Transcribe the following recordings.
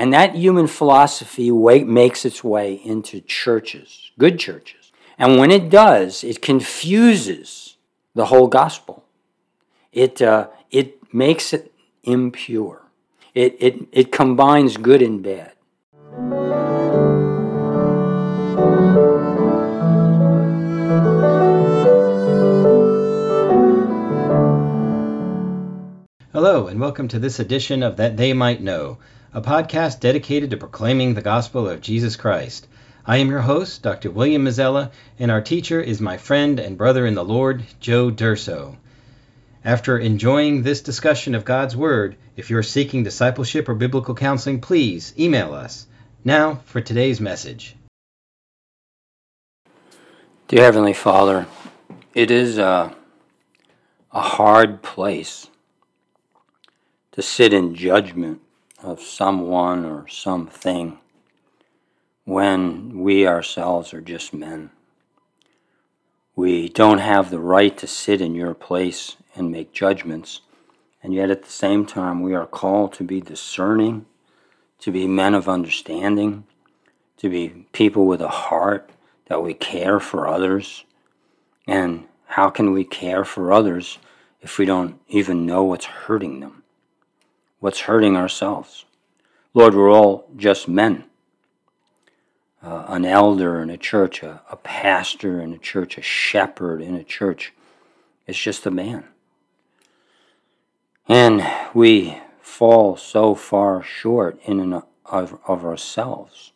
And that human philosophy way, makes its way into churches, good churches. And when it does, it confuses the whole gospel. It, uh, it makes it impure. It, it, it combines good and bad. Hello, and welcome to this edition of That They Might Know, a podcast dedicated to proclaiming the gospel of Jesus Christ. I am your host, Dr. William Mazzella, and our teacher is my friend and brother in the Lord, Joe Durso. After enjoying this discussion of God's Word, if you're seeking discipleship or biblical counseling, please email us. Now for today's message. Dear Heavenly Father, it is a, a hard place to sit in judgment of someone or something when we ourselves are just men. We don't have the right to sit in your place and make judgments, and yet at the same time, we are called to be discerning, to be men of understanding, to be people with a heart that we care for others. And how can we care for others if we don't even know what's hurting them? What's hurting ourselves? Lord, we're all just men. Uh, an elder in a church, a, a pastor in a church, a shepherd in a church is just a man. And we fall so far short in and of, of ourselves.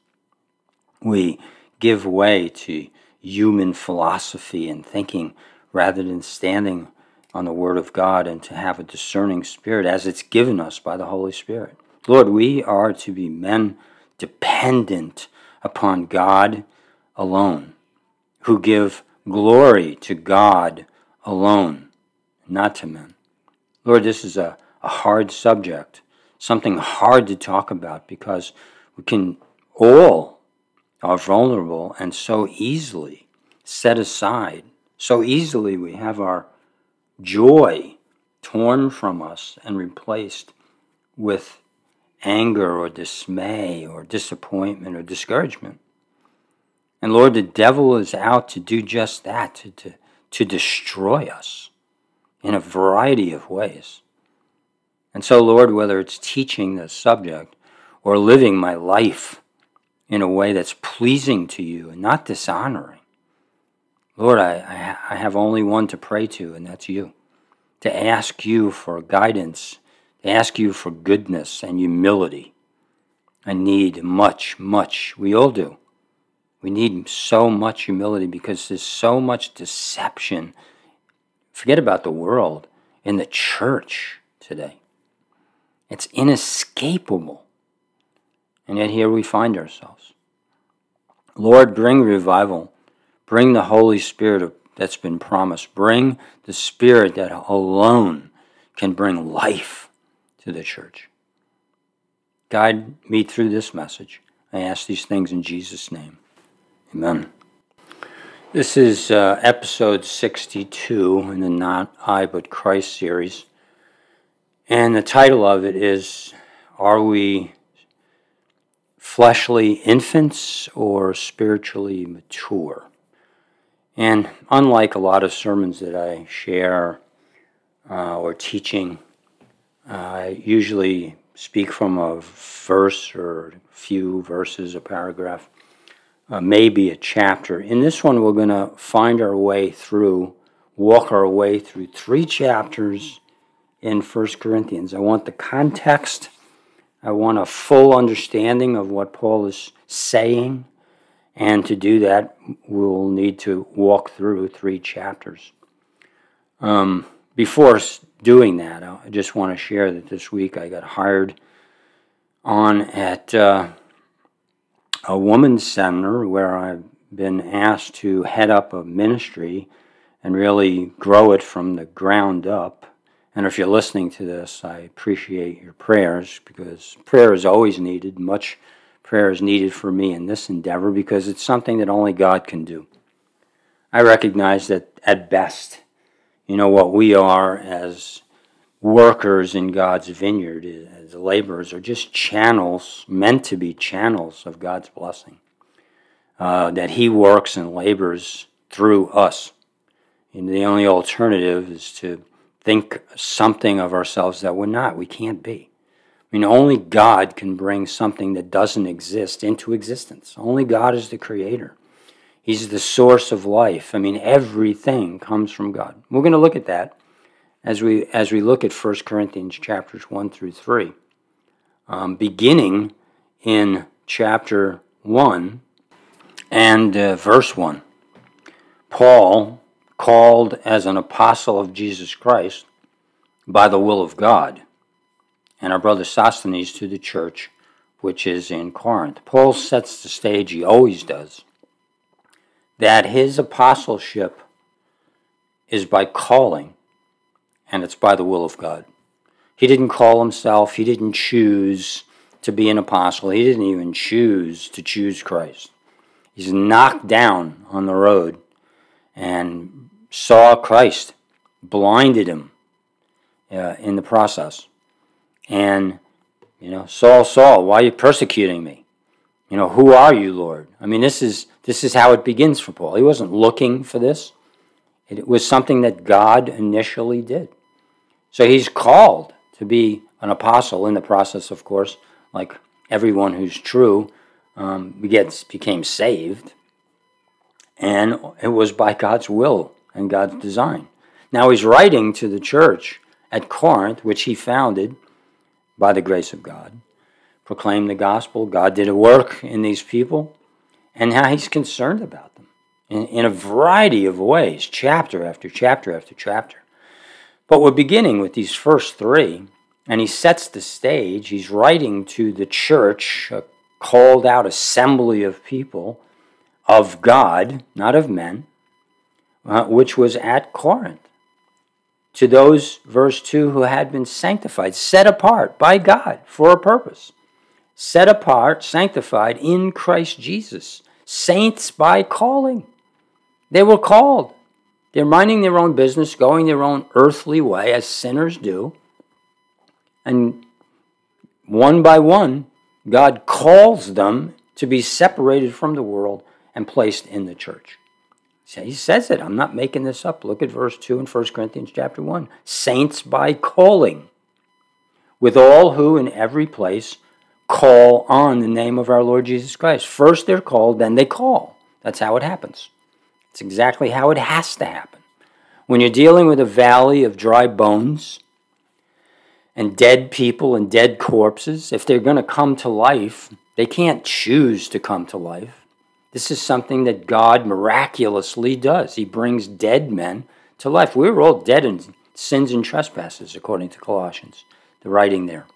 We give way to human philosophy and thinking rather than standing on the Word of God and to have a discerning spirit as it's given us by the Holy Spirit. Lord, we are to be men dependent upon God alone, who give glory to God alone, not to men. Lord, this is a, a hard subject, something hard to talk about because we can all are vulnerable and so easily set aside. So easily we have our joy torn from us and replaced with anger or dismay or disappointment or discouragement. And Lord, the devil is out to do just that, to, to, to destroy us in a variety of ways. And so, Lord, whether it's teaching the subject or living my life in a way that's pleasing to you and not dishonoring, Lord, I, I, I have only one to pray to, and that's you. To ask you for guidance to ask you for goodness and humility. I need much, much. We all do. We need so much humility because there's so much deception. Forget about the world, in the church today. It's inescapable. And yet here we find ourselves. Lord, bring revival. Bring the Holy Spirit that's been promised. Bring the Spirit that alone can bring life to the church. Guide me through this message. I ask these things in Jesus' name. Amen. This is uh, episode 62 in the Not I But Christ series. And the title of it is Are We Fleshly Infants or Spiritually Mature? And unlike a lot of sermons that I share uh, or teaching, I usually speak from a verse or few verses, a paragraph, uh, maybe a chapter. In this one, we're going to find our way through, walk our way through three chapters in First Corinthians. I want the context, I want a full understanding of what Paul is saying. And to do that, we'll need to walk through three chapters. Um, before doing that, I just want to share that this week I got hired on at uh, a women's center where I've been asked to head up a ministry and really grow it from the ground up. And if you're listening to this, I appreciate your prayers because prayer is always needed. Much prayer is needed for me in this endeavor because it's something that only God can do. I recognize that at best, you know, what we are as workers in God's vineyard, as laborers, are just channels, meant to be channels of God's blessing. Uh, that He works and labors through us. And the only alternative is to think something of ourselves that we're not. We can't be. I mean, only God can bring something that doesn't exist into existence. Only God is the creator. He's the source of life. I mean, everything comes from God. We're going to look at that as we as we look at 1 Corinthians chapters 1 through 3. Um, beginning in chapter 1 and uh, verse 1. Paul, called as an apostle of Jesus Christ by the will of God, and our brother Sosthenes to the church which is in Corinth. Paul sets the stage, he always does, that his apostleship is by calling, and it's by the will of God. He didn't call himself, he didn't choose to be an apostle, he didn't even choose to choose Christ. He's knocked down on the road and saw Christ, blinded him uh, in the process. And, you know, Saul, Saul, why are you persecuting me? You know, who are you, Lord? I mean, this is this is how it begins for Paul. He wasn't looking for this. It was something that God initially did. So he's called to be an apostle in the process, of course, like everyone who's true um, gets became saved and it was by God's will and God's design. Now he's writing to the church at Corinth, which he founded by the grace of God, proclaim the gospel. God did a work in these people, and how he's concerned about them in, in a variety of ways, chapter after chapter after chapter. But we're beginning with these first three, and he sets the stage. He's writing to the church, a called out assembly of people of God, not of men, uh, which was at Corinth. To those, verse 2, who had been sanctified, set apart by God for a purpose, set apart, sanctified in Christ Jesus, saints by calling. They were called. They're minding their own business, going their own earthly way, as sinners do. And one by one, God calls them to be separated from the world and placed in the church. He says it. I'm not making this up. Look at verse 2 in 1 Corinthians chapter 1. Saints by calling, with all who in every place call on the name of our Lord Jesus Christ. First they're called, then they call. That's how it happens. It's exactly how it has to happen. When you're dealing with a valley of dry bones and dead people and dead corpses, if they're going to come to life, they can't choose to come to life. This is something that God miraculously does. He brings dead men to life. We were all dead in sins and trespasses, according to Colossians, the writing there.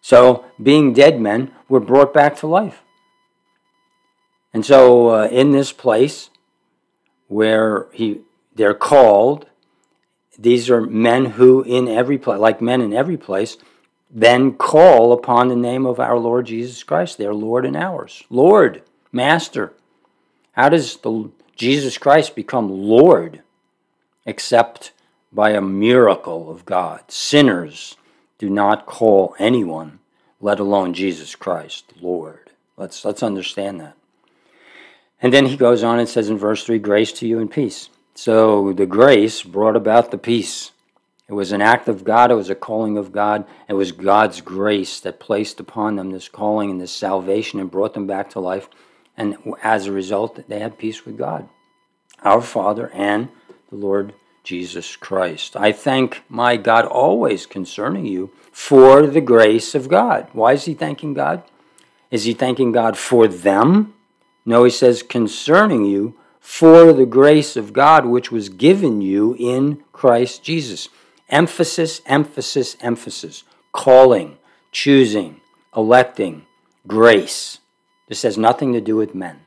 So, being dead men, we're brought back to life. And so, uh, in this place where he, they're called, these are men who, in every place, like men in every place, then call upon the name of our Lord Jesus Christ, their Lord and ours. Lord, Master. How does the Jesus Christ become Lord except by a miracle of God? Sinners do not call anyone, let alone Jesus Christ, Lord. Let's let's understand that. And then he goes on and says in verse 3 grace to you and peace. So the grace brought about the peace. It was an act of God, it was a calling of God. It was God's grace that placed upon them this calling and this salvation and brought them back to life. And as a result, they had peace with God, our Father, and the Lord Jesus Christ. I thank my God always concerning you for the grace of God. Why is he thanking God? Is he thanking God for them? No, he says concerning you for the grace of God which was given you in Christ Jesus. Emphasis, emphasis, emphasis. Calling, choosing, electing, grace. This has nothing to do with men.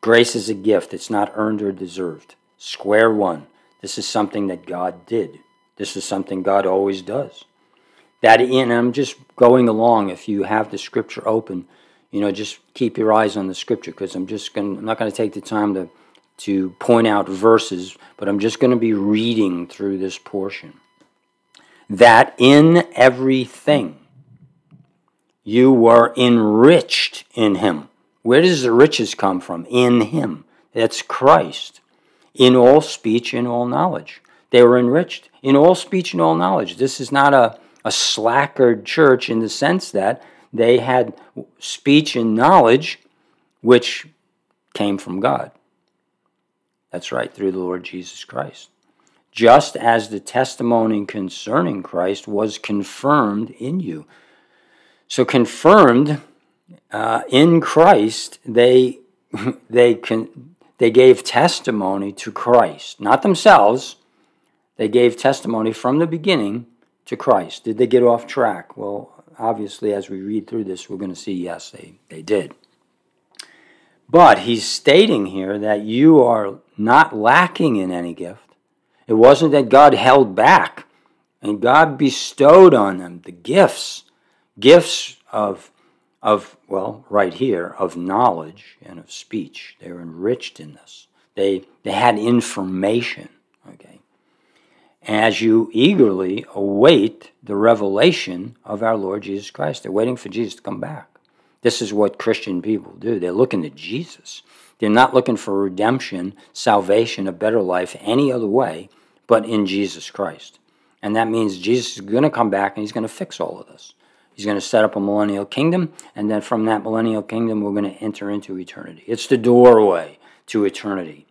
Grace is a gift, it's not earned or deserved. Square one. This is something that God did. This is something God always does. That in, I'm just going along. If you have the scripture open, you know, just keep your eyes on the scripture because I'm just going. I'm not going to take the time to to point out verses, but I'm just going to be reading through this portion. that in everything you were enriched in him. Where does the riches come from? In him. That's Christ. In all speech, in all knowledge. They were enriched in all speech and all knowledge. This is not a, a slackered church in the sense that they had speech and knowledge which came from God. That's right, through the Lord Jesus Christ. Just as the testimony concerning Christ was confirmed in you. So, confirmed uh, in Christ, they, they, can, they gave testimony to Christ, not themselves. They gave testimony from the beginning to Christ. Did they get off track? Well, obviously, as we read through this, we're going to see yes, they, they did. But he's stating here that you are not lacking in any gift. It wasn't that God held back, and God bestowed on them the gifts, gifts of, of well, right here, of knowledge and of speech. They were enriched in this. They, they had information, okay? As you eagerly await the revelation of our Lord Jesus Christ, they're waiting for Jesus to come back. This is what Christian people do. They're looking to Jesus. They're not looking for redemption, salvation, a better life any other way but in Jesus Christ. And that means Jesus is going to come back and he's going to fix all of this. He's going to set up a millennial kingdom, and then from that millennial kingdom, we're going to enter into eternity. It's the doorway to eternity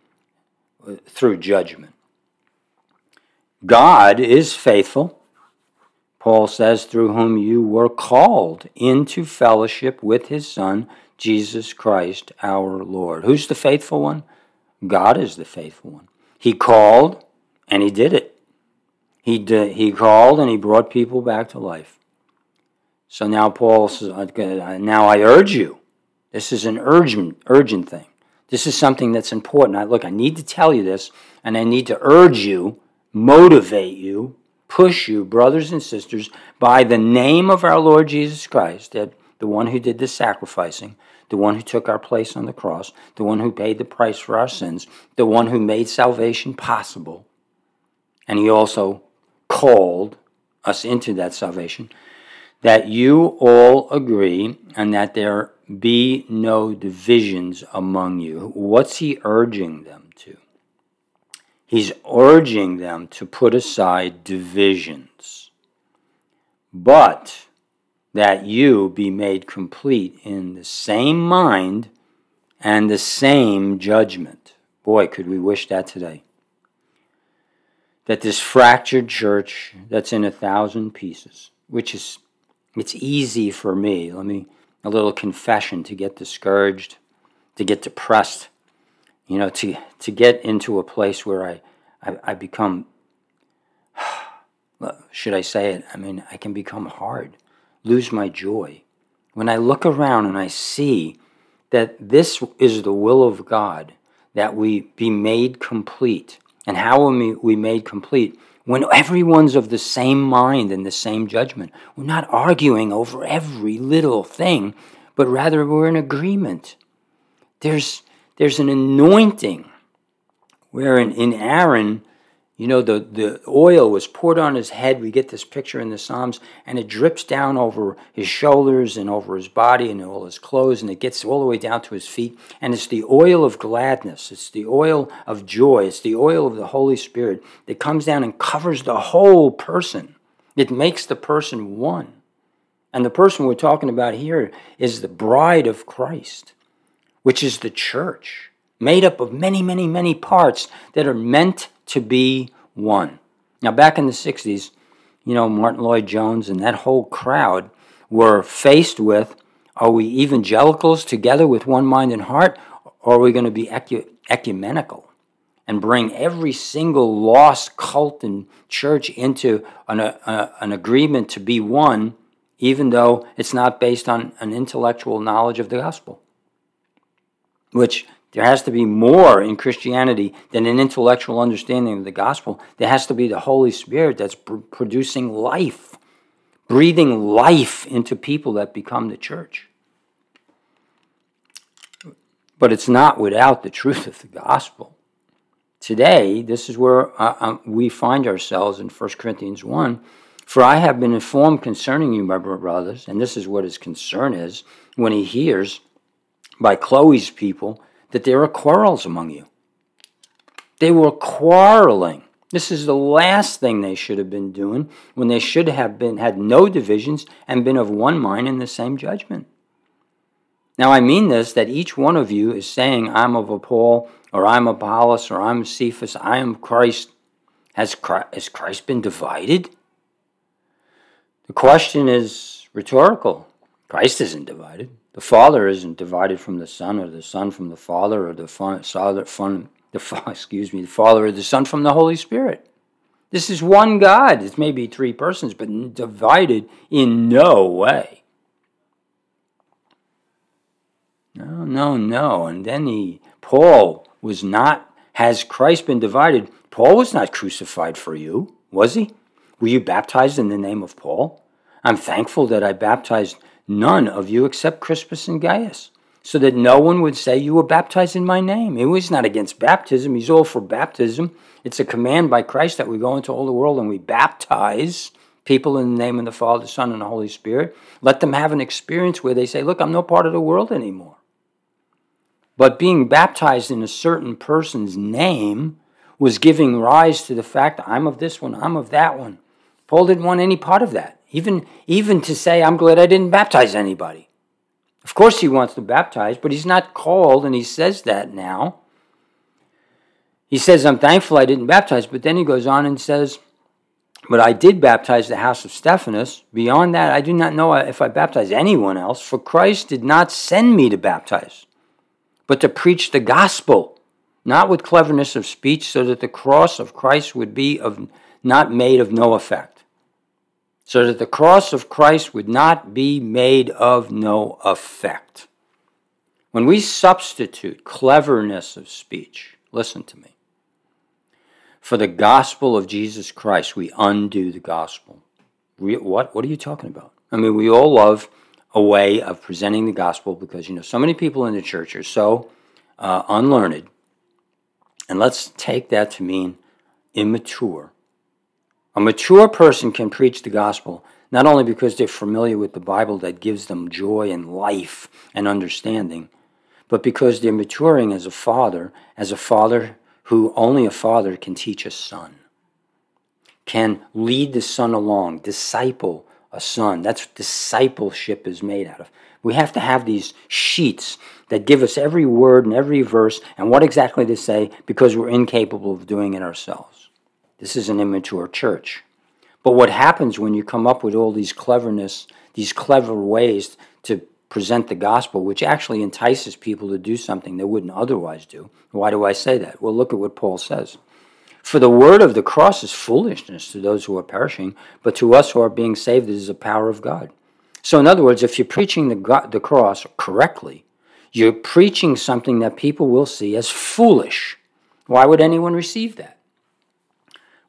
uh, through judgment. God is faithful Paul says, through whom you were called into fellowship with his Son, Jesus Christ our Lord. Who's the faithful one? God is the faithful one. He called and he did it. He, he called and he brought people back to life. So now Paul says, uh, uh, now I urge you. This is an urgent, urgent thing. This is something that's important. I, look, I need to tell you this, and I need to urge you, motivate you, push you, brothers and sisters, by the name of our Lord Jesus Christ, that the one who did the sacrificing, the one who took our place on the cross, the one who paid the price for our sins, the one who made salvation possible, and he also called us into that salvation, that you all agree and that there be no divisions among you. What's he urging them to? He's urging them to put aside divisions, but that you be made complete in the same mind and the same judgment. Boy, could we wish that today. That this fractured church that's in a thousand pieces, which is, it's easy for me, let me, a little confession, to get discouraged, to get depressed you know, to to get into a place where I, I, I become, should I say it? I mean, I can become hard, lose my joy. When I look around and I see that this is the will of God, that we be made complete. And how are we made complete? When everyone's of the same mind and the same judgment. We're not arguing over every little thing, but rather we're in agreement. There's there's an anointing where in, in Aaron, you know, the, the oil was poured on his head. We get this picture in the Psalms, and it drips down over his shoulders and over his body and all his clothes, and it gets all the way down to his feet. And it's the oil of gladness, it's the oil of joy, it's the oil of the Holy Spirit that comes down and covers the whole person. It makes the person one. And the person we're talking about here is the bride of Christ which is the church, made up of many, many, many parts that are meant to be one. Now, back in the 60s, you know, Martyn Lloyd-Jones and that whole crowd were faced with are we evangelicals together with one mind and heart, or are we going to be ecu- ecumenical and bring every single lost cult and church into an, a, an agreement to be one, even though it's not based on an intellectual knowledge of the gospel? which there has to be more in Christianity than an intellectual understanding of the gospel. There has to be the Holy Spirit that's pr- producing life, breathing life into people that become the church. But it's not without the truth of the gospel. Today, this is where uh, um, we find ourselves in 1 Corinthians 1 For I have been informed concerning you, my brothers, and this is what his concern is when he hears by Chloe's people that there are quarrels among you. They were quarreling. This is the last thing they should have been doing when they should have been had no divisions and been of one mind in the same judgment. Now I mean this that each one of you is saying, I'm of Paul, or I'm Apollos, or I'm Cephas, I am Christ. Has Christ, has Christ been divided? The question is rhetorical. Christ isn't divided. The Father isn't divided from the Son, or the Son from the Father, or the Father from the excuse me, the Father, or the Son from the Holy Spirit. This is one God. It's maybe three persons, but divided in no way. No, no, no. And then he, Paul was not, has Christ been divided? Paul was not crucified for you, was he? Were you baptized in the name of Paul? I'm thankful that I baptized none of you except Crispus and Gaius, so that no one would say you were baptized in my name. He was not against baptism, he's all for baptism. It's a command by Christ that we go into all the world and we baptize people in the name of the Father, the Son, and the Holy Spirit. Let them have an experience where they say, Look, I'm no part of the world anymore. But being baptized in a certain person's name was giving rise to the fact I'm of this one, I'm of that one. Paul didn't want any part of that. Even, even to say, I'm glad I didn't baptize anybody. Of course, he wants to baptize, but he's not called, and he says that now. He says, I'm thankful I didn't baptize, but then he goes on and says, But I did baptize the house of Stephanas. Beyond that, I do not know if I baptize anyone else, for Christ did not send me to baptize, but to preach the gospel, not with cleverness of speech, so that the cross of Christ would be of not made of no effect. So that the cross of Christ would not be made of no effect. When we substitute cleverness of speech, listen to me, for the gospel of Jesus Christ, we undo the gospel. what? What are you talking about? I mean, we all love a way of presenting the gospel because, you know, so many people in the church are so uh, unlearned. And let's take that to mean immature a mature person can preach the gospel not only because they're familiar with the Bible that gives them joy and life and understanding, but because they're maturing as a father, as a father who only a father can teach a son, can lead the son along, disciple a son. That's what discipleship is made out of. We have to have these sheets that give us every word and every verse and what exactly to say because we're incapable of doing it ourselves. This is an immature church. But what happens when you come up with all these cleverness, these clever ways to present the gospel, which actually entices people to do something they wouldn't otherwise do? Why do I say that? Well, look at what Paul says. For the word of the cross is foolishness to those who are perishing, but to us who are being saved, it is the power of God. So, in other words, if you're preaching the, the cross correctly, you're preaching something that people will see as foolish. Why would anyone receive that?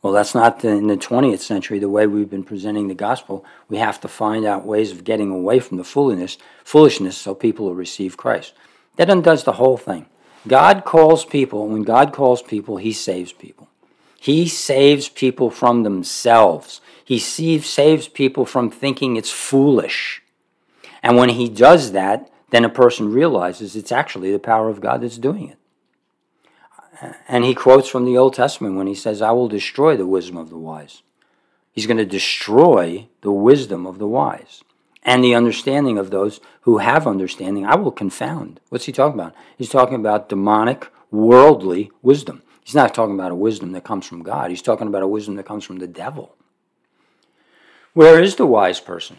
Well, that's not the, in the 20th century the way we've been presenting the gospel. We have to find out ways of getting away from the foolishness, foolishness so people will receive Christ. That undoes the whole thing. God calls people, when God calls people, He saves people. He saves people from themselves. He saves people from thinking it's foolish. And when He does that, then a person realizes it's actually the power of God that's doing it. And he quotes from the Old Testament when he says, I will destroy the wisdom of the wise. He's going to destroy the wisdom of the wise and the understanding of those who have understanding. I will confound. What's he talking about? He's talking about demonic, worldly wisdom. He's not talking about a wisdom that comes from God, he's talking about a wisdom that comes from the devil. Where is the wise person?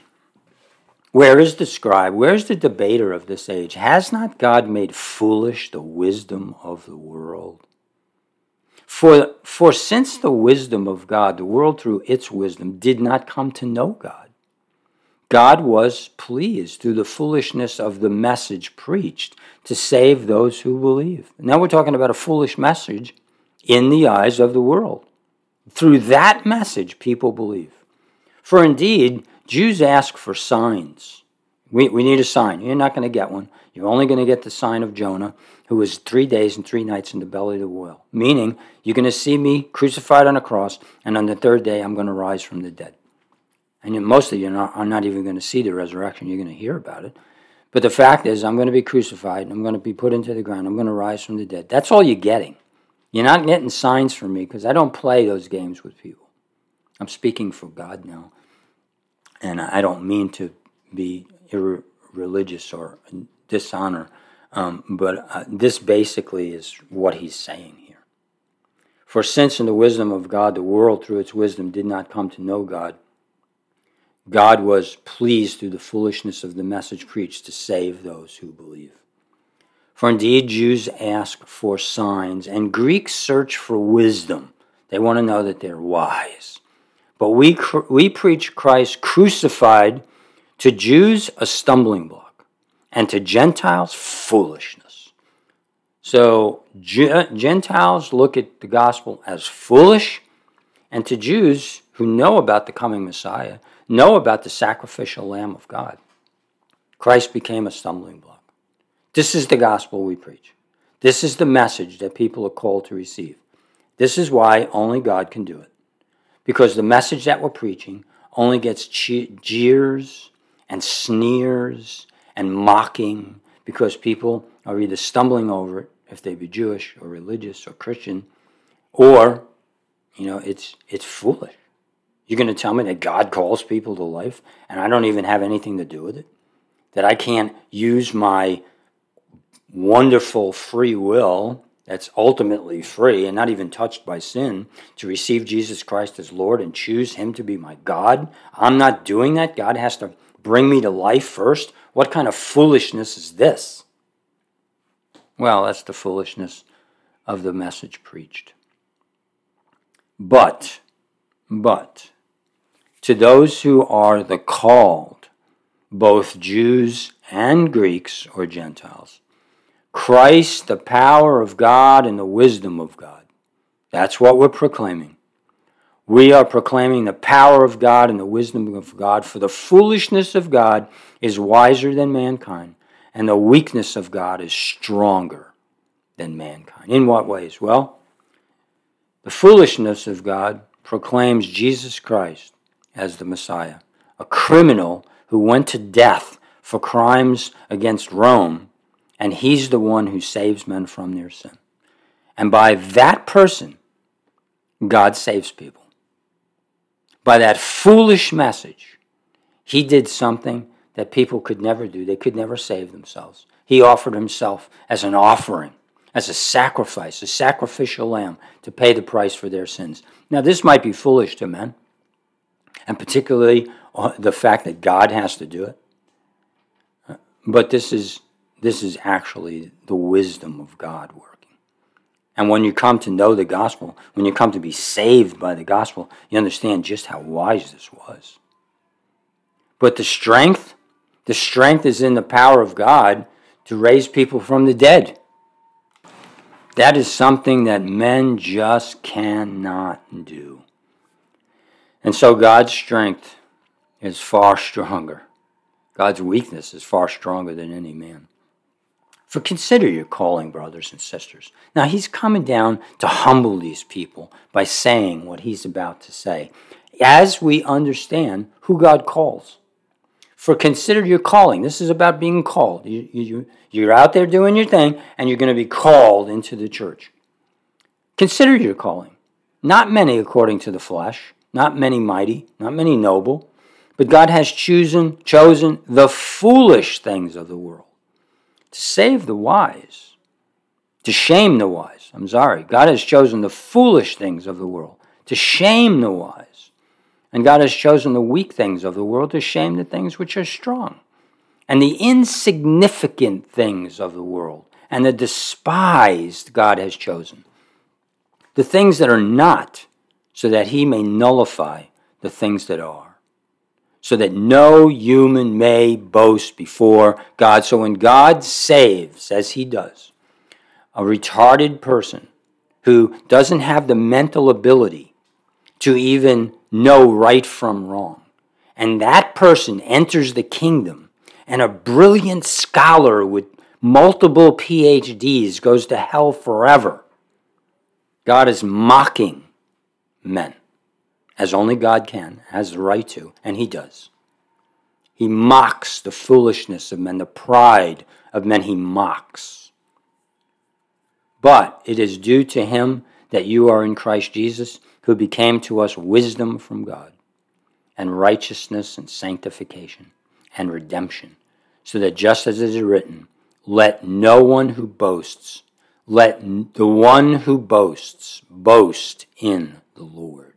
Where is the scribe? Where is the debater of this age? Has not God made foolish the wisdom of the world? For, for since the wisdom of God, the world through its wisdom did not come to know God, God was pleased through the foolishness of the message preached to save those who believe. Now we're talking about a foolish message in the eyes of the world. Through that message, people believe. For indeed, Jews ask for signs. We, we need a sign. You're not going to get one. You're only going to get the sign of Jonah who was three days and three nights in the belly of the whale. Meaning, you're going to see me crucified on a cross, and on the third day, I'm going to rise from the dead. And most of you are not, are not even going to see the resurrection. You're going to hear about it. But the fact is, I'm going to be crucified and I'm going to be put into the ground. I'm going to rise from the dead. That's all you're getting. You're not getting signs from me because I don't play those games with people. I'm speaking for God now. And I don't mean to be irreligious or dishonor, um, but uh, this basically is what he's saying here. For since in the wisdom of God, the world through its wisdom did not come to know God, God was pleased through the foolishness of the message preached to save those who believe. For indeed, Jews ask for signs, and Greeks search for wisdom. They want to know that they're wise. But we, we preach Christ crucified to Jews, a stumbling block, and to Gentiles, foolishness. So uh, Gentiles look at the gospel as foolish, and to Jews who know about the coming Messiah, know about the sacrificial Lamb of God. Christ became a stumbling block. This is the gospel we preach. This is the message that people are called to receive. This is why only God can do it. Because the message that we're preaching only gets jeers and sneers and mocking because people are either stumbling over it if they be Jewish or religious or Christian, or you know, it's it's foolish. You're going to tell me that God calls people to life and I don't even have anything to do with it? That I can't use my wonderful free will that's ultimately free and not even touched by sin to receive Jesus Christ as Lord and choose Him to be my God? I'm not doing that. God has to bring me to life first. What kind of foolishness is this? Well, that's the foolishness of the message preached. But, but, to those who are the called, both Jews and Greeks or Gentiles. Christ, the power of God and the wisdom of God. That's what we're proclaiming. We are proclaiming the power of God and the wisdom of God, for the foolishness of God is wiser than mankind, and the weakness of God is stronger than mankind. In what ways? Well, the foolishness of God proclaims Jesus Christ as the Messiah, a criminal who went to death for crimes against Rome, and he's the one who saves men from their sin. And by that person, God saves people. By that foolish message, he did something that people could never do. They could never save themselves. He offered himself as an offering, as a sacrifice, a sacrificial lamb to pay the price for their sins. Now, this might be foolish to men and particularly the fact that God has to do it. But this is this is actually the wisdom of God working. And when you come to know the gospel, when you come to be saved by the gospel, you understand just how wise this was. But the strength, the strength is in the power of God to raise people from the dead. That is something that men just cannot do. And so God's strength is far stronger. God's weakness is far stronger than any man. For consider your calling, brothers and sisters. Now, he's coming down to humble these people by saying what he's about to say, as we understand who God calls. For consider your calling. This is about being called. You, you, you're out there doing your thing, and you're going to be called into the church. Consider your calling. Not many according to the flesh, not many mighty, not many noble, but God has chosen chosen the foolish things of the world to save the wise, to shame the wise. I'm sorry. God has chosen the foolish things of the world to shame the wise. And God has chosen the weak things of the world to shame the things which are strong. And the insignificant things of the world and the despised God has chosen. The things that are not so that he may nullify the things that are, so that no human may boast before God. So when God saves, as he does, a retarded person who doesn't have the mental ability to even know right from wrong, and that person enters the kingdom, and a brilliant scholar with multiple PhDs goes to hell forever. God is mocking men as only God can, has the right to, and he does. He mocks the foolishness of men, the pride of men he mocks. But it is due to him that you are in Christ Jesus, who became to us wisdom from God, and righteousness and sanctification and redemption, so that just as it is written, let no one who boasts, let the one who boasts, boast in the Lord.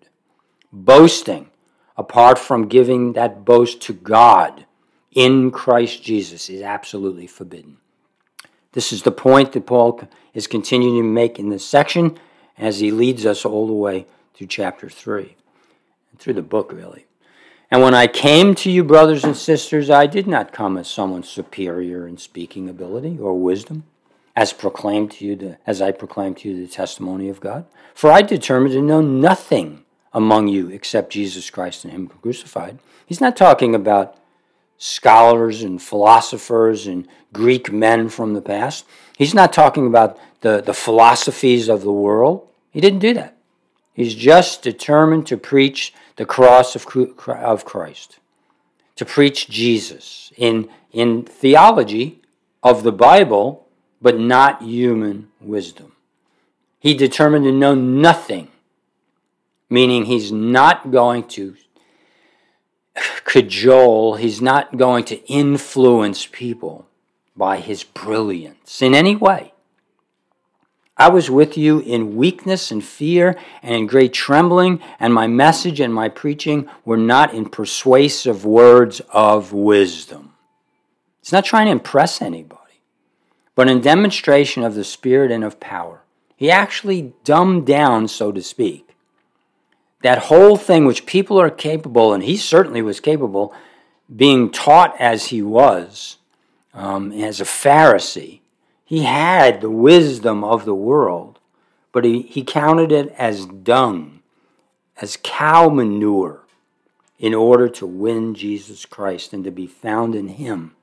Boasting, apart from giving that boast to God in Christ Jesus, is absolutely forbidden. This is the point that Paul is continuing to make in this section as he leads us all the way through chapter 3, through the book, really. And when I came to you, brothers and sisters, I did not come as someone superior in speaking ability or wisdom, as proclaimed to you the, as I proclaimed to you the testimony of God. For I determined to know nothing among you except Jesus Christ and Him crucified. He's not talking about scholars and philosophers and Greek men from the past. He's not talking about the, the philosophies of the world. He didn't do that. He's just determined to preach the cross of, of Christ, to preach Jesus in, in theology of the Bible, but not human wisdom. He determined to know nothing, meaning he's not going to cajole, he's not going to influence people by his brilliance in any way. I was with you in weakness and fear and in great trembling, and my message and my preaching were not in persuasive words of wisdom. It's not trying to impress anybody, but in demonstration of the Spirit and of power. He actually dumbed down, so to speak, that whole thing which people are capable, and he certainly was capable, being taught as he was, um, as a Pharisee he had the wisdom of the world, but he, he counted it as dung, as cow manure, in order to win Jesus Christ and to be found in him,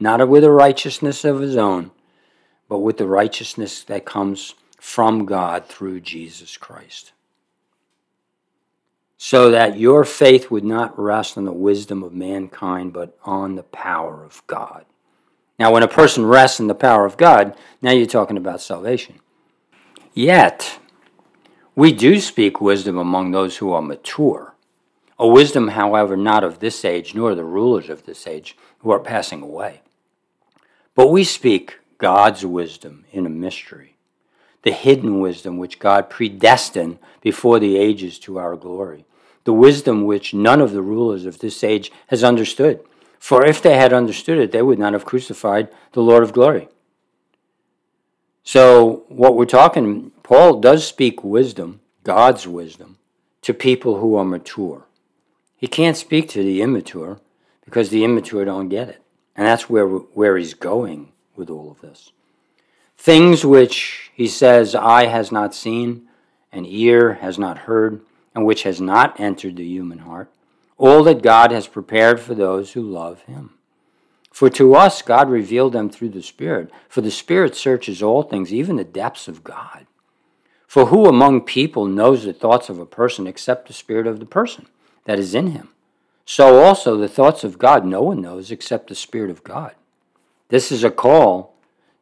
not with a righteousness of his own, but with the righteousness that comes from God through Jesus Christ. So that your faith would not rest on the wisdom of mankind, but on the power of God. Now, when a person rests in the power of God, now you're talking about salvation. Yet, we do speak wisdom among those who are mature. A wisdom, however, not of this age, nor the rulers of this age, who are passing away. But we speak God's wisdom in a mystery, the hidden wisdom which God predestined before the ages to our glory, the wisdom which none of the rulers of this age has understood for if they had understood it, they would not have crucified the Lord of glory. So, what we're talking, Paul does speak wisdom, God's wisdom, to people who are mature. He can't speak to the immature because the immature don't get it. And that's where, where he's going with all of this. Things which he says eye has not seen, and ear has not heard, and which has not entered the human heart, all that God has prepared for those who love him. For to us God revealed them through the Spirit, for the Spirit searches all things, even the depths of God. For who among people knows the thoughts of a person except the Spirit of the person that is in him? So also the thoughts of God no one knows except the Spirit of God. This is a call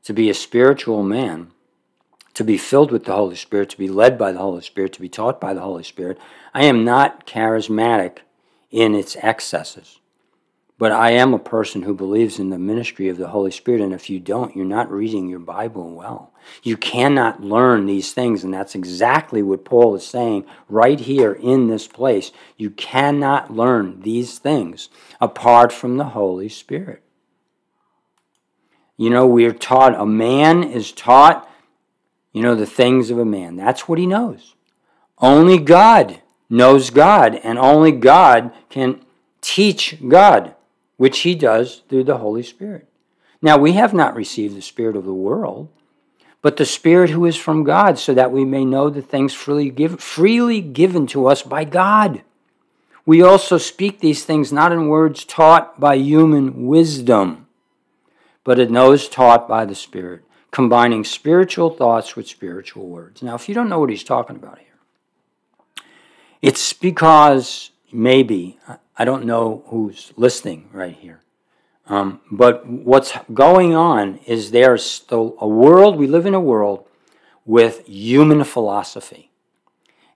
to be a spiritual man, to be filled with the Holy Spirit, to be led by the Holy Spirit, to be taught by the Holy Spirit. I am not charismatic in its excesses. But I am a person who believes in the ministry of the Holy Spirit, and if you don't, you're not reading your Bible well. You cannot learn these things, and that's exactly what Paul is saying right here in this place. You cannot learn these things apart from the Holy Spirit. You know, we are taught, a man is taught, you know, the things of a man. That's what he knows. Only God knows God, and only God can teach God, which he does through the Holy Spirit. Now, we have not received the Spirit of the world, but the Spirit who is from God, so that we may know the things freely, give, freely given to us by God. We also speak these things not in words taught by human wisdom, but in those taught by the Spirit, combining spiritual thoughts with spiritual words. Now, if you don't know what he's talking about here, It's because maybe, I don't know who's listening right here, um, but what's going on is there's still a world, we live in a world with human philosophy.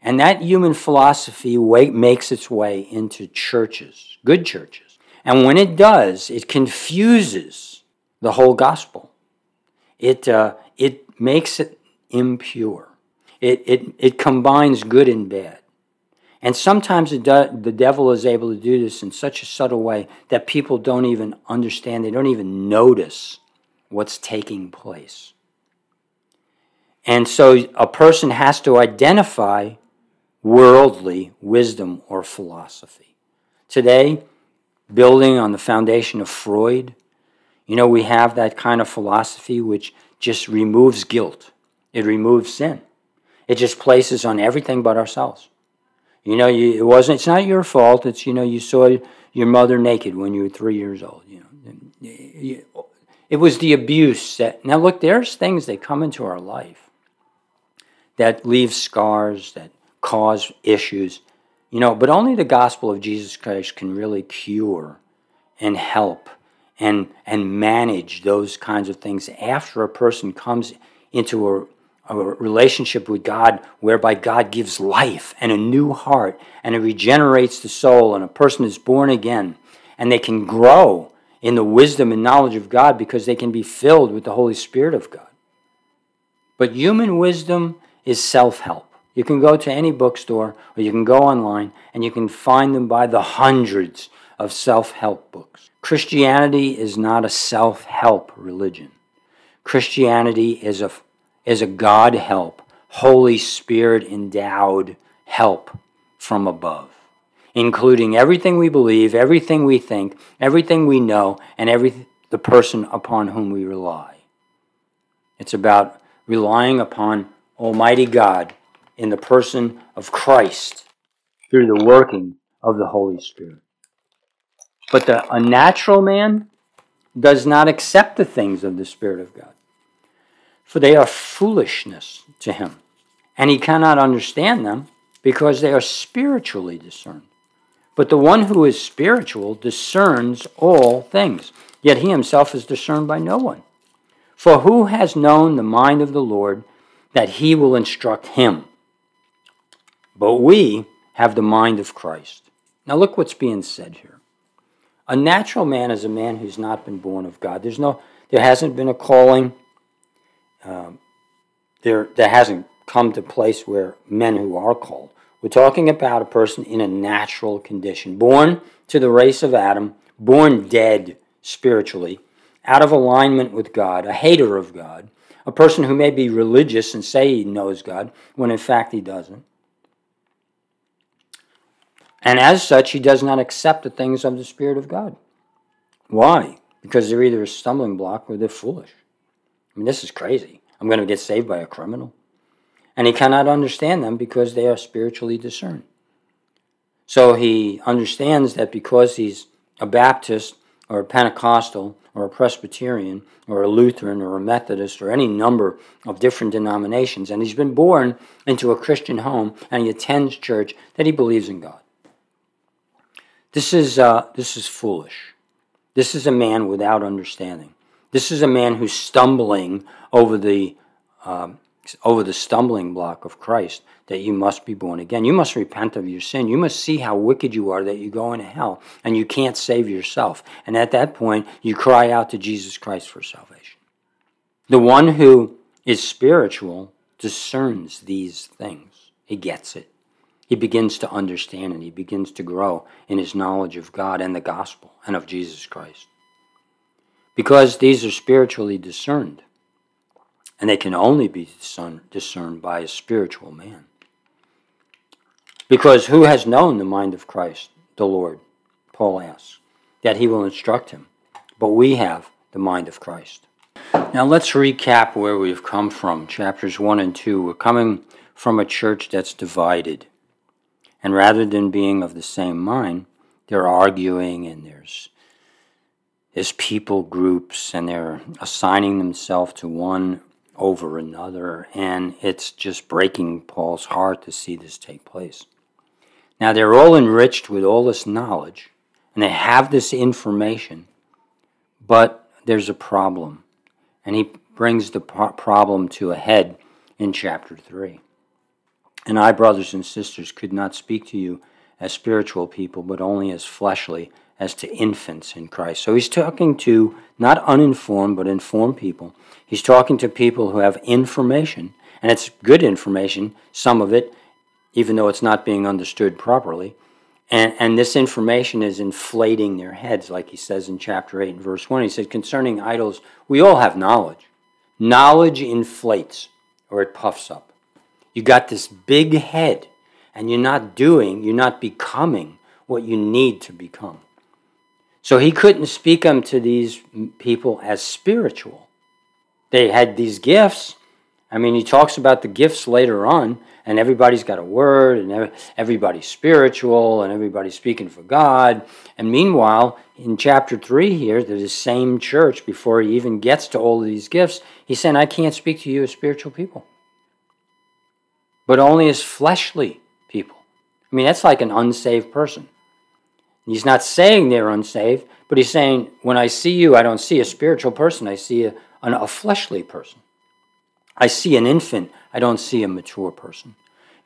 And that human philosophy makes its way into churches, good churches. And when it does, it confuses the whole gospel. It, uh, it makes it impure. It, it, it combines good and bad. And sometimes de- the devil is able to do this in such a subtle way that people don't even understand, they don't even notice what's taking place. And so a person has to identify worldly wisdom or philosophy. Today, building on the foundation of Freud, you know, we have that kind of philosophy which just removes guilt, it removes sin. It just places on everything but ourselves. You know, you, it wasn't. It's not your fault. It's you know, you saw your mother naked when you were three years old. You know, it was the abuse that. Now look, there's things that come into our life that leave scars, that cause issues, you know. But only the gospel of Jesus Christ can really cure and help and and manage those kinds of things after a person comes into a a relationship with God whereby God gives life and a new heart and it regenerates the soul and a person is born again and they can grow in the wisdom and knowledge of God because they can be filled with the Holy Spirit of God. But human wisdom is self help. You can go to any bookstore or you can go online and you can find them by the hundreds of self help books. Christianity is not a self help religion. Christianity is a is a God help, Holy Spirit endowed help from above, including everything we believe, everything we think, everything we know, and every the person upon whom we rely. It's about relying upon Almighty God in the person of Christ through the working of the Holy Spirit. But the, a natural man does not accept the things of the Spirit of God for they are foolishness to him, and he cannot understand them because they are spiritually discerned. But the one who is spiritual discerns all things, yet he himself is discerned by no one. For who has known the mind of the Lord that he will instruct him? But we have the mind of Christ. Now look what's being said here. A natural man is a man who's not been born of God. There's no there hasn't been a calling um, there that hasn't come to place where men who are called. We're talking about a person in a natural condition, born to the race of Adam, born dead spiritually, out of alignment with God, a hater of God, a person who may be religious and say he knows God when in fact he doesn't. And as such, he does not accept the things of the Spirit of God. Why? Because they're either a stumbling block or they're foolish. I mean, this is crazy. I'm going to get saved by a criminal. And he cannot understand them because they are spiritually discerned. So he understands that because he's a Baptist or a Pentecostal or a Presbyterian or a Lutheran or a Methodist or any number of different denominations, and he's been born into a Christian home and he attends church, that he believes in God. This is, uh, this is foolish. This is a man without understanding. This is a man who's stumbling over the um, over the stumbling block of Christ that you must be born again. You must repent of your sin. You must see how wicked you are that you go into hell and you can't save yourself. And at that point, you cry out to Jesus Christ for salvation. The one who is spiritual discerns these things. He gets it. He begins to understand and he begins to grow in his knowledge of God and the gospel and of Jesus Christ because these are spiritually discerned, and they can only be discerned by a spiritual man. Because who has known the mind of Christ, the Lord? Paul asks, that he will instruct him. But we have the mind of Christ. Now let's recap where we've come from. Chapters 1 and 2. We're coming from a church that's divided. And rather than being of the same mind, they're arguing and there's as people groups and they're assigning themselves to one over another and it's just breaking paul's heart to see this take place Now they're all enriched with all this knowledge and they have this information, but there's a problem. And he brings the problem to a head in chapter 3. And I, brothers and sisters, could not speak to you as spiritual people, but only as fleshly, as to infants in Christ. So he's talking to not uninformed, but informed people. He's talking to people who have information, and it's good information, some of it, even though it's not being understood properly. And, and this information is inflating their heads, like he says in chapter 8 and verse 1. He says, Concerning idols, we all have knowledge. Knowledge inflates, or it puffs up. You got this big head, and you're not doing, you're not becoming what you need to become. So he couldn't speak them to these people as spiritual. They had these gifts. I mean, he talks about the gifts later on, and everybody's got a word, and everybody's spiritual, and everybody's speaking for God. And meanwhile, in chapter 3 here, there's the same church, before he even gets to all of these gifts, he's saying, I can't speak to you as spiritual people, but only as fleshly people. I mean, that's like an unsaved person. He's not saying they're unsaved, but he's saying, when I see you, I don't see a spiritual person, I see a, a fleshly person. I see an infant, I don't see a mature person.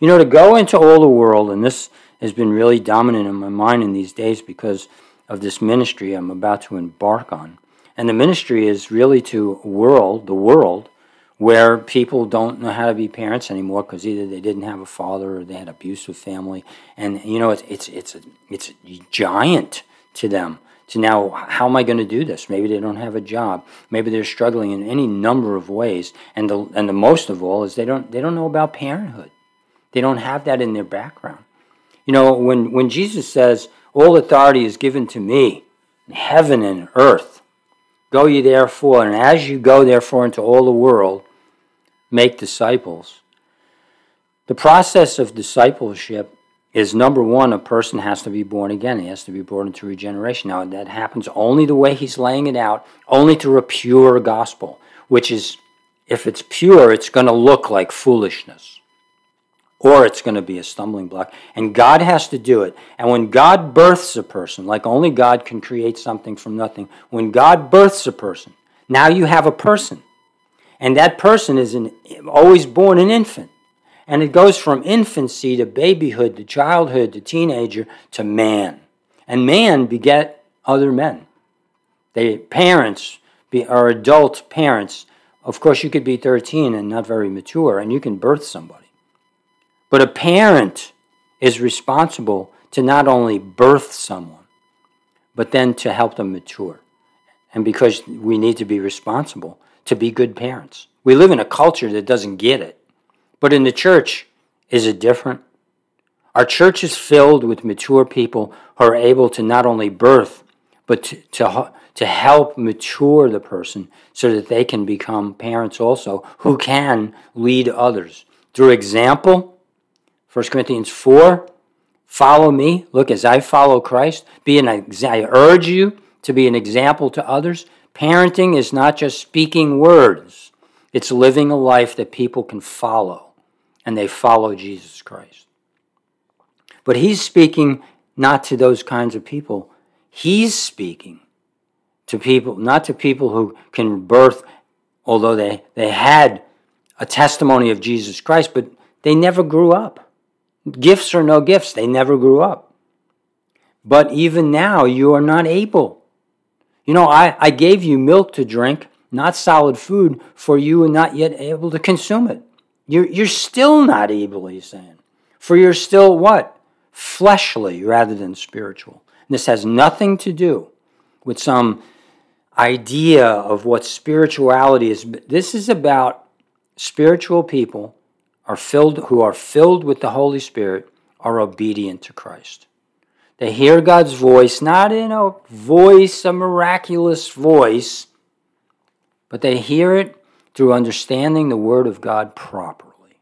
You know, to go into all the world, and this has been really dominant in my mind in these days because of this ministry I'm about to embark on. And the ministry is really to world, the world, where people don't know how to be parents anymore because either they didn't have a father or they had abusive family, and you know it's it's it's a, it's a giant to them. To now, how am I going to do this? Maybe they don't have a job. Maybe they're struggling in any number of ways, and the and the most of all is they don't they don't know about parenthood. They don't have that in their background. You know, when when Jesus says, "All authority is given to me, in heaven and earth," go ye therefore, and as you go therefore into all the world make disciples. The process of discipleship is number one, a person has to be born again. He has to be born into regeneration. Now, that happens only the way he's laying it out, only through a pure gospel, which is, if it's pure, it's going to look like foolishness or it's going to be a stumbling block. And God has to do it. And when God births a person, like only God can create something from nothing, when God births a person, now you have a person. And that person is an, always born an infant. And it goes from infancy to babyhood to childhood to teenager to man. And man beget other men. They parents be, are adult parents. Of course, you could be 13 and not very mature, and you can birth somebody. But a parent is responsible to not only birth someone, but then to help them mature. And because we need to be responsible, to be good parents. We live in a culture that doesn't get it. But in the church, is it different? Our church is filled with mature people who are able to not only birth, but to, to, to help mature the person so that they can become parents also who can lead others. Through example, 1 Corinthians 4, follow me. Look, as I follow Christ, be an I urge you to be an example to others. Parenting is not just speaking words, it's living a life that people can follow, and they follow Jesus Christ. But he's speaking not to those kinds of people. He's speaking to people, not to people who can birth, although they, they had a testimony of Jesus Christ, but they never grew up. Gifts or no gifts, they never grew up. But even now, you are not able you know, I, I gave you milk to drink, not solid food, for you are not yet able to consume it. You're, you're still not able, he's saying. For you're still what? Fleshly rather than spiritual. And this has nothing to do with some idea of what spirituality is. This is about spiritual people are filled who are filled with the Holy Spirit are obedient to Christ. They hear God's voice, not in a voice, a miraculous voice, but they hear it through understanding the Word of God properly.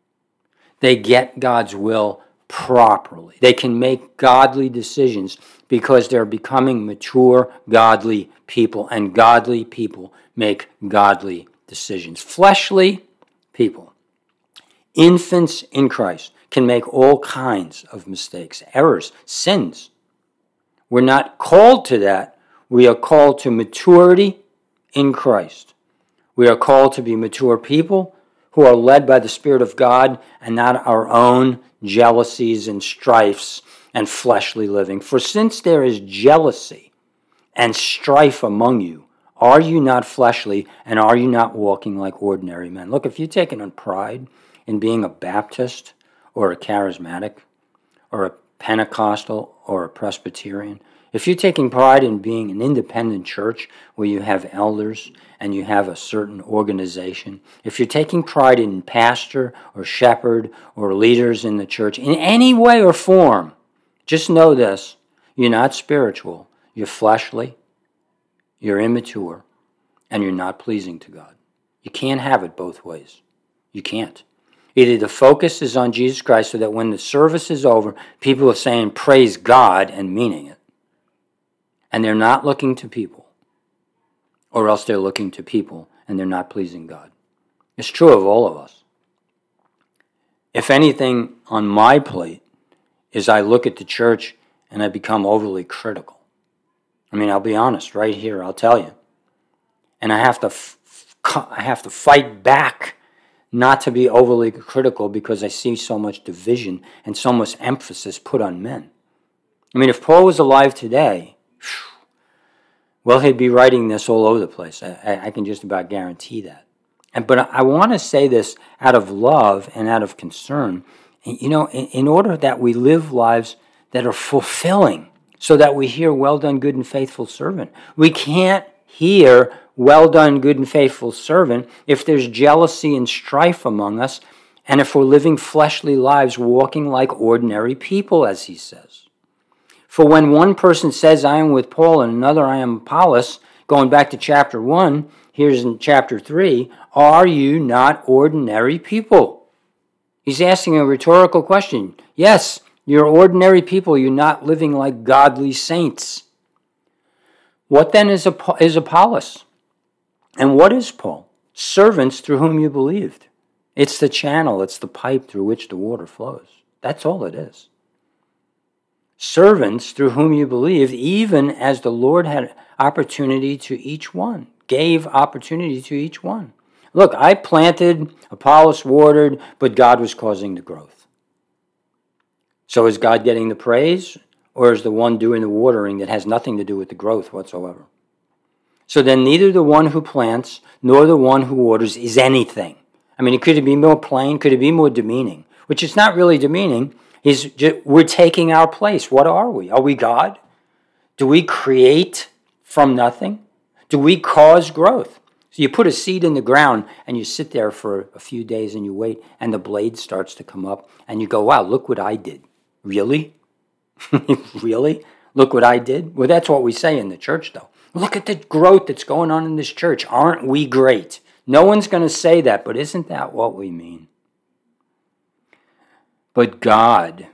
They get God's will properly. They can make godly decisions because they're becoming mature, godly people, and godly people make godly decisions. Fleshly people, infants in Christ, can make all kinds of mistakes, errors, sins. We're not called to that. We are called to maturity in Christ. We are called to be mature people who are led by the Spirit of God and not our own jealousies and strifes and fleshly living. For since there is jealousy and strife among you, are you not fleshly and are you not walking like ordinary men? Look, if you're taking on pride in being a Baptist or a charismatic or a Pentecostal or a Presbyterian, if you're taking pride in being an independent church where you have elders and you have a certain organization, if you're taking pride in pastor or shepherd or leaders in the church in any way or form, just know this you're not spiritual, you're fleshly, you're immature, and you're not pleasing to God. You can't have it both ways. You can't. Either the focus is on Jesus Christ so that when the service is over, people are saying, Praise God, and meaning it. And they're not looking to people. Or else they're looking to people and they're not pleasing God. It's true of all of us. If anything on my plate is I look at the church and I become overly critical. I mean, I'll be honest right here, I'll tell you. And I have to f- I have to fight back not to be overly critical because I see so much division and so much emphasis put on men. I mean, if Paul was alive today, well, he'd be writing this all over the place. I, I can just about guarantee that. And, but I want to say this out of love and out of concern. You know, in, in order that we live lives that are fulfilling, so that we hear, Well done, good and faithful servant. We can't hear, Well done, good and faithful servant, if there's jealousy and strife among us, and if we're living fleshly lives, walking like ordinary people, as he says. For when one person says, I am with Paul, and another, I am Apollos, going back to chapter 1, here's in chapter 3, are you not ordinary people? He's asking a rhetorical question. Yes, you're ordinary people. You're not living like godly saints. What then is, is Apollos? And what is Paul? Servants through whom you believed. It's the channel, it's the pipe through which the water flows. That's all it is. Servants through whom you believed, even as the Lord had opportunity to each one, gave opportunity to each one. Look, I planted, Apollos watered, but God was causing the growth. So is God getting the praise, or is the one doing the watering that has nothing to do with the growth whatsoever? So then neither the one who plants nor the one who waters is anything. I mean, could it be more plain, could it be more demeaning? Which is not really demeaning. Is we're taking our place. What are we? Are we God? Do we create from nothing? Do we cause growth? So you put a seed in the ground and you sit there for a few days and you wait, and the blade starts to come up, and you go, wow, look what I did. Really? really? Look what I did? Well, that's what we say in the church, though. Look at the growth that's going on in this church. Aren't we great? No one's going to say that, but isn't that what we mean? But God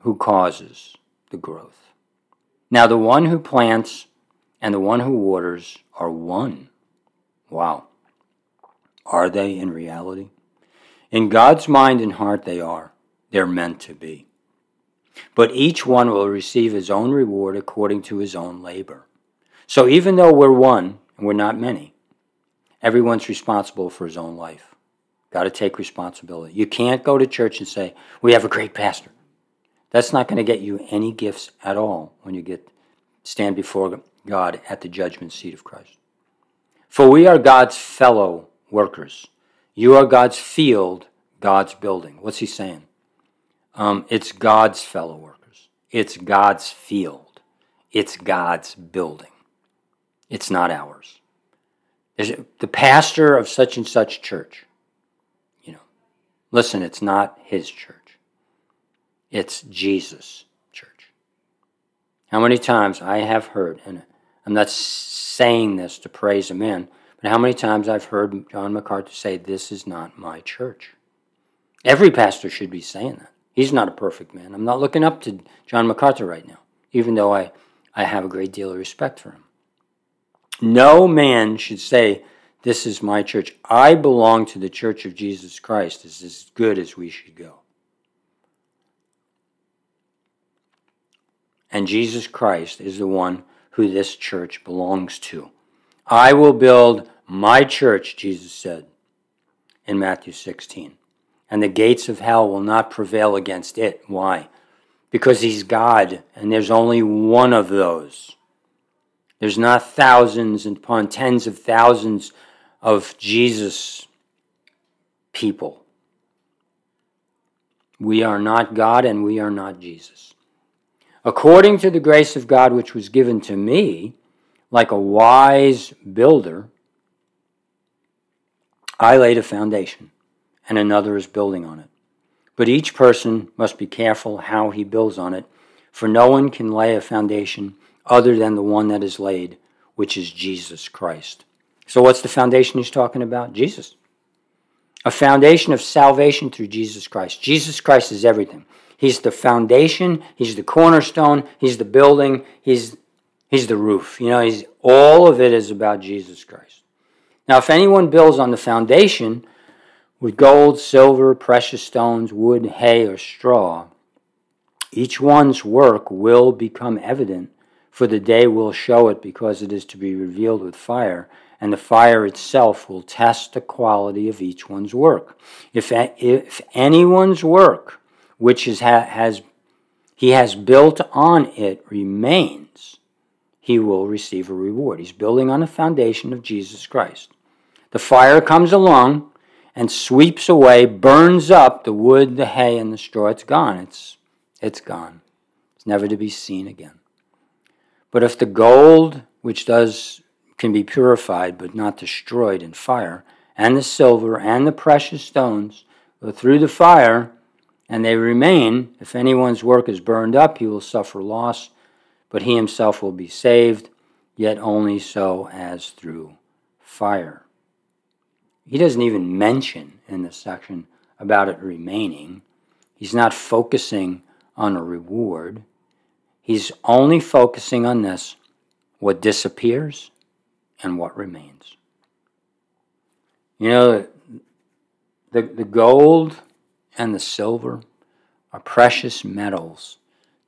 who causes the growth. Now, the one who plants and the one who waters are one. Wow. Are they in reality? In God's mind and heart, they are they're meant to be. But each one will receive his own reward according to his own labor. So even though we're one and we're not many, everyone's responsible for his own life. Got to take responsibility. You can't go to church and say, We have a great pastor. That's not going to get you any gifts at all when you get stand before God at the judgment seat of Christ. For we are God's fellow workers. You are God's field, God's building. What's he saying? Um, it's God's fellow workers. It's God's field. It's God's building. It's not ours. The pastor of such and such church. You know, listen, it's not his church. It's Jesus' church. How many times I have heard, and I'm not saying this to praise a man, but how many times I've heard John MacArthur say, This is not my church. Every pastor should be saying that. He's not a perfect man. I'm not looking up to John MacArthur right now, even though I, I have a great deal of respect for him. No man should say, This is my church. I belong to the church of Jesus Christ. This is as good as we should go. And Jesus Christ is the one who this church belongs to. I will build my church, Jesus said in Matthew 16. And the gates of hell will not prevail against it. Why? Because he's God, and there's only one of those. There's not thousands and upon tens of thousands of Jesus people. We are not God and we are not Jesus. According to the grace of God which was given to me, like a wise builder, I laid a foundation, and another is building on it. But each person must be careful how he builds on it, for no one can lay a foundation other than the one that is laid, which is Jesus Christ. So, what's the foundation he's talking about? Jesus. A foundation of salvation through Jesus Christ. Jesus Christ is everything. He's the foundation, he's the cornerstone, he's the building, he's he's the roof. You know, he's all of it is about Jesus Christ. Now, if anyone builds on the foundation with gold, silver, precious stones, wood, hay, or straw, each one's work will become evident, for the day will show it because it is to be revealed with fire, and the fire itself will test the quality of each one's work. If, if anyone's work, which is, has, he has built on it, remains, he will receive a reward. He's building on the foundation of Jesus Christ. The fire comes along and sweeps away, burns up the wood, the hay, and the straw. It's gone. It's, it's gone. It's never to be seen again. But if the gold, which does can be purified but not destroyed in fire, and the silver and the precious stones go through the fire, and they remain, if anyone's work is burned up, he will suffer loss, but he himself will be saved, yet only so as through fire. He doesn't even mention in this section about it remaining. He's not focusing on a reward. He's only focusing on this what disappears and what remains. You know, the, the gold and the silver are precious metals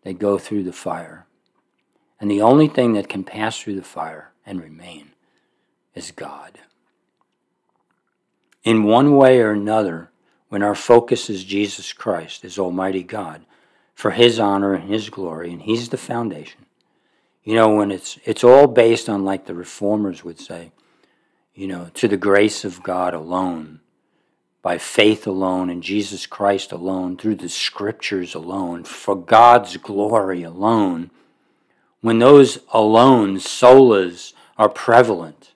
that go through the fire. And the only thing that can pass through the fire and remain is God in one way or another, when our focus is Jesus Christ, is Almighty God, for His honor and His glory, and He's the foundation. You know, when it's it's all based on like the reformers would say, you know, to the grace of God alone, by faith alone, in Jesus Christ alone, through the scriptures alone, for God's glory alone. When those alone, solas, are prevalent,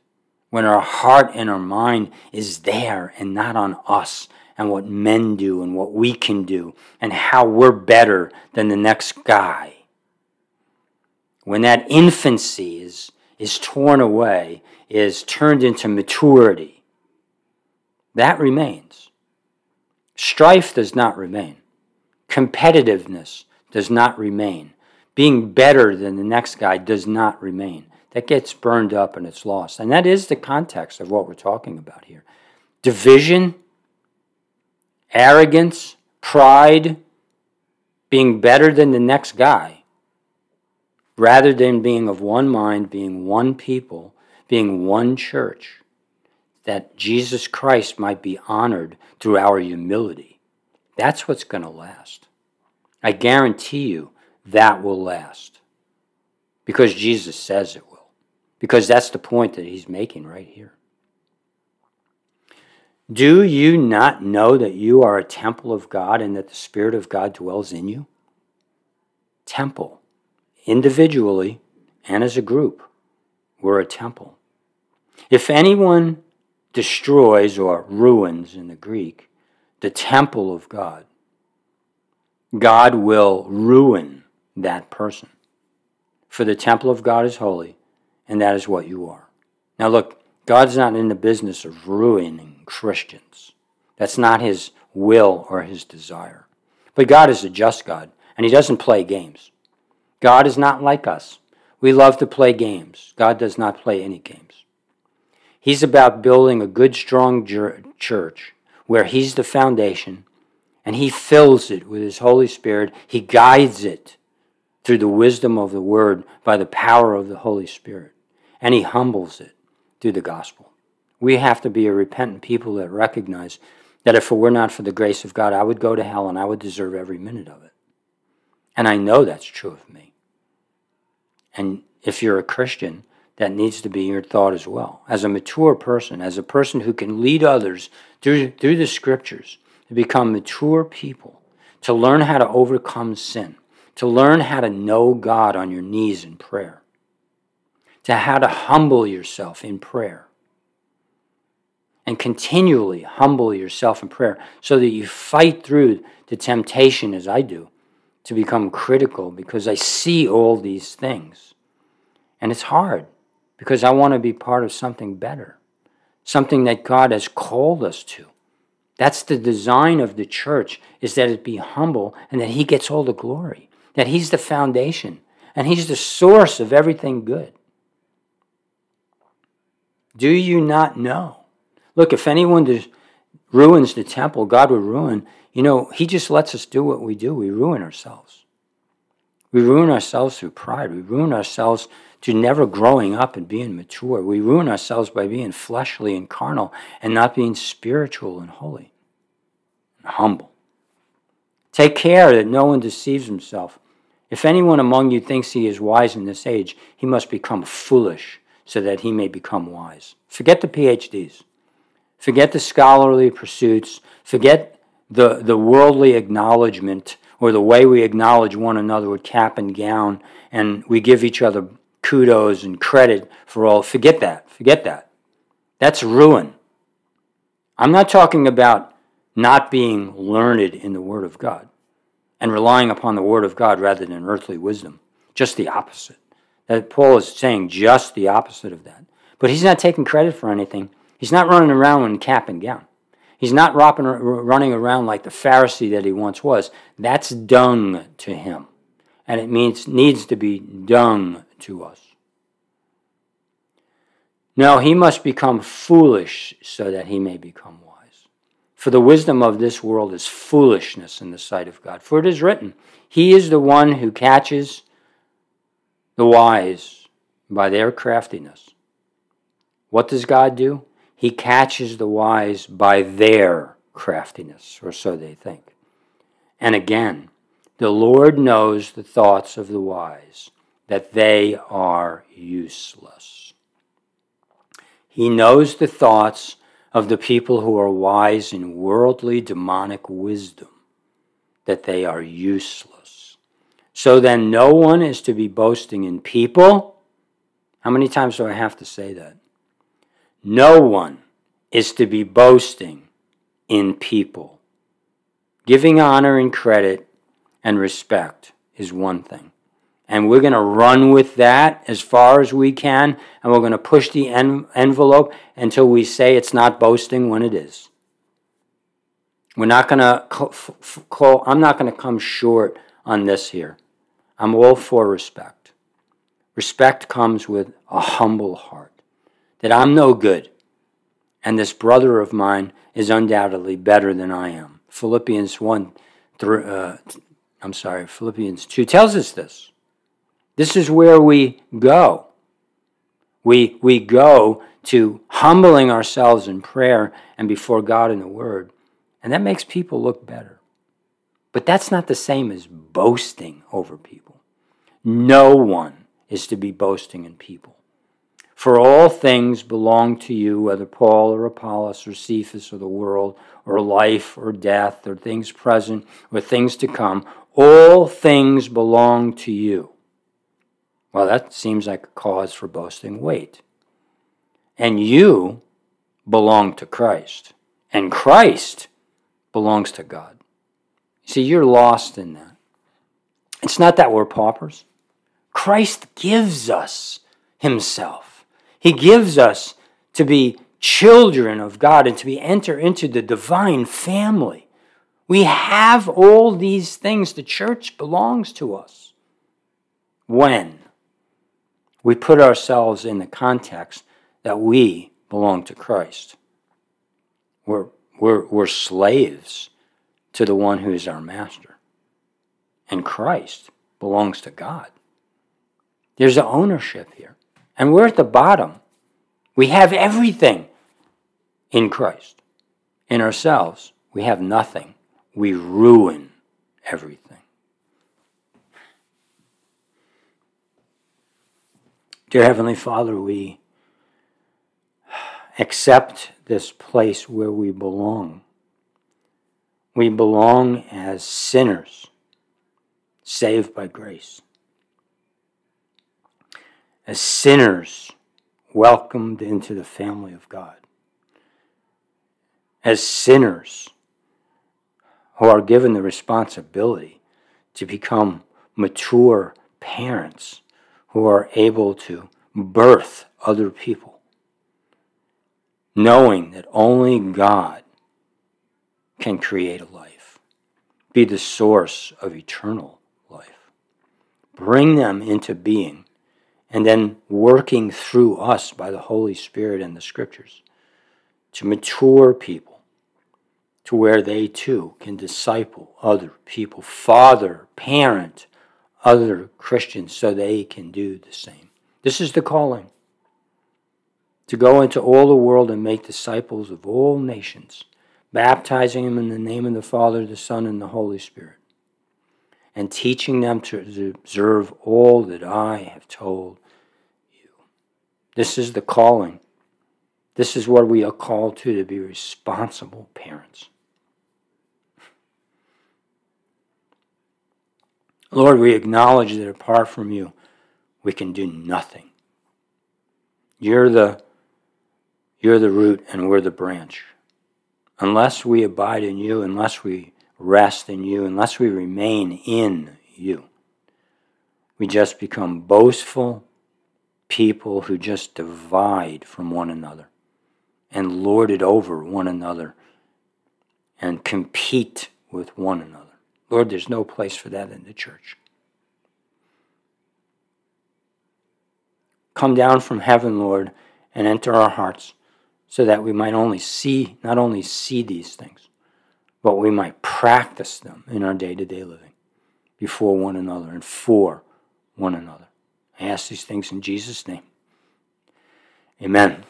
when our heart and our mind is there and not on us and what men do and what we can do and how we're better than the next guy. When that infancy is, is torn away, is turned into maturity, that remains. Strife does not remain. Competitiveness does not remain. Being better than the next guy does not remain that gets burned up and it's lost. And that is the context of what we're talking about here division, arrogance, pride, being better than the next guy, rather than being of one mind, being one people, being one church, that Jesus Christ might be honored through our humility. That's what's going to last. I guarantee you that will last because Jesus says it will because that's the point that he's making right here. Do you not know that you are a temple of God and that the Spirit of God dwells in you? Temple, individually and as a group, we're a temple. If anyone destroys or ruins in the Greek the temple of God, God will ruin that person. For the temple of God is holy, and that is what you are. Now, look, God's not in the business of ruining Christians. That's not his will or his desire. But God is a just God, and he doesn't play games. God is not like us. We love to play games. God does not play any games. He's about building a good, strong church where he's the foundation and he fills it with his Holy Spirit. He guides it through the wisdom of the word by the power of the Holy Spirit. And he humbles it through the gospel. We have to be a repentant people that recognize that if it were not for the grace of God, I would go to hell and I would deserve every minute of it. And I know that's true of me. And if you're a Christian, that needs to be your thought as well. As a mature person, as a person who can lead others through, through the scriptures to become mature people, to learn how to overcome sin, to learn how to know God on your knees in prayer, to how to humble yourself in prayer, and continually humble yourself in prayer so that you fight through the temptation as I do to become critical because I see all these things. And it's hard because I want to be part of something better, something that God has called us to. That's the design of the church is that it be humble and that he gets all the glory, that he's the foundation and he's the source of everything good. Do you not know? Look, if anyone ruins the temple, God would ruin. You know, He just lets us do what we do. We ruin ourselves. We ruin ourselves through pride. We ruin ourselves to never growing up and being mature. We ruin ourselves by being fleshly and carnal and not being spiritual and holy and humble. Take care that no one deceives himself. If anyone among you thinks he is wise in this age, he must become foolish so that he may become wise. Forget the PhDs. Forget the scholarly pursuits. Forget the, the worldly acknowledgement or the way we acknowledge one another with cap and gown and we give each other kudos and credit for all. Forget that. Forget that. That's ruin. I'm not talking about not being learned in the Word of God and relying upon the Word of God rather than earthly wisdom. Just the opposite. That Paul is saying just the opposite of that. But he's not taking credit for anything. He's not running around in cap and gown. He's not running around like the Pharisee that he once was. That's dung to him. And it means needs to be dung to us. No, he must become foolish so that he may become wise. For the wisdom of this world is foolishness in the sight of God. For it is written, He is the one who catches the wise by their craftiness. What does God do? He catches the wise by their craftiness, or so they think. And again, the Lord knows the thoughts of the wise, that they are useless. He knows the thoughts of the people who are wise in worldly demonic wisdom, that they are useless. So then, no one is to be boasting in people. How many times do I have to say that? No one is to be boasting in people. Giving honor and credit and respect is one thing. And we're going to run with that as far as we can, and we're going to push the en- envelope until we say it's not boasting when it is. We're not going to call, I'm not going to come short on this here. I'm all for respect. Respect comes with a humble heart that I'm no good, and this brother of mine is undoubtedly better than I am. Philippians 1, through, I'm sorry, Philippians 2 tells us this. This is where we go. We, we go to humbling ourselves in prayer and before God in the Word, and that makes people look better. But that's not the same as boasting over people. No one is to be boasting in people. For all things belong to you, whether Paul or Apollos or Cephas or the world or life or death or things present or things to come. All things belong to you. Well, that seems like a cause for boasting. Wait. And you belong to Christ, and Christ belongs to God. See, you're lost in that. It's not that we're paupers. Christ gives us Himself. He gives us to be children of God and to be enter into the divine family. We have all these things. The church belongs to us. When we put ourselves in the context that we belong to Christ. We're, we're, we're slaves to the one who is our master. And Christ belongs to God. There's an ownership here. And we're at the bottom. We have everything in Christ. In ourselves, we have nothing. We ruin everything. Dear Heavenly Father, we accept this place where we belong. We belong as sinners, saved by grace. As sinners, welcomed into the family of God. As sinners who are given the responsibility to become mature parents who are able to birth other people, knowing that only God can create a life, be the source of eternal life, bring them into being, and then working through us by the Holy Spirit and the Scriptures to mature people to where they too can disciple other people, father, parent, other Christians so they can do the same. This is the calling to go into all the world and make disciples of all nations, baptizing them in the name of the Father, the Son, and the Holy Spirit, and teaching them to observe all that I have told you. This is the calling. This is what we are called to to be responsible parents. Lord, we acknowledge that apart from you, we can do nothing. You're the, you're the root and we're the branch. Unless we abide in you, unless we rest in you, unless we remain in you, we just become boastful people who just divide from one another and lord it over one another and compete with one another. Lord, there's no place for that in the church. Come down from heaven, Lord, and enter our hearts so that we might only see, not only see these things, but we might practice them in our day to day living before one another and for one another. I ask these things in Jesus' name. Amen.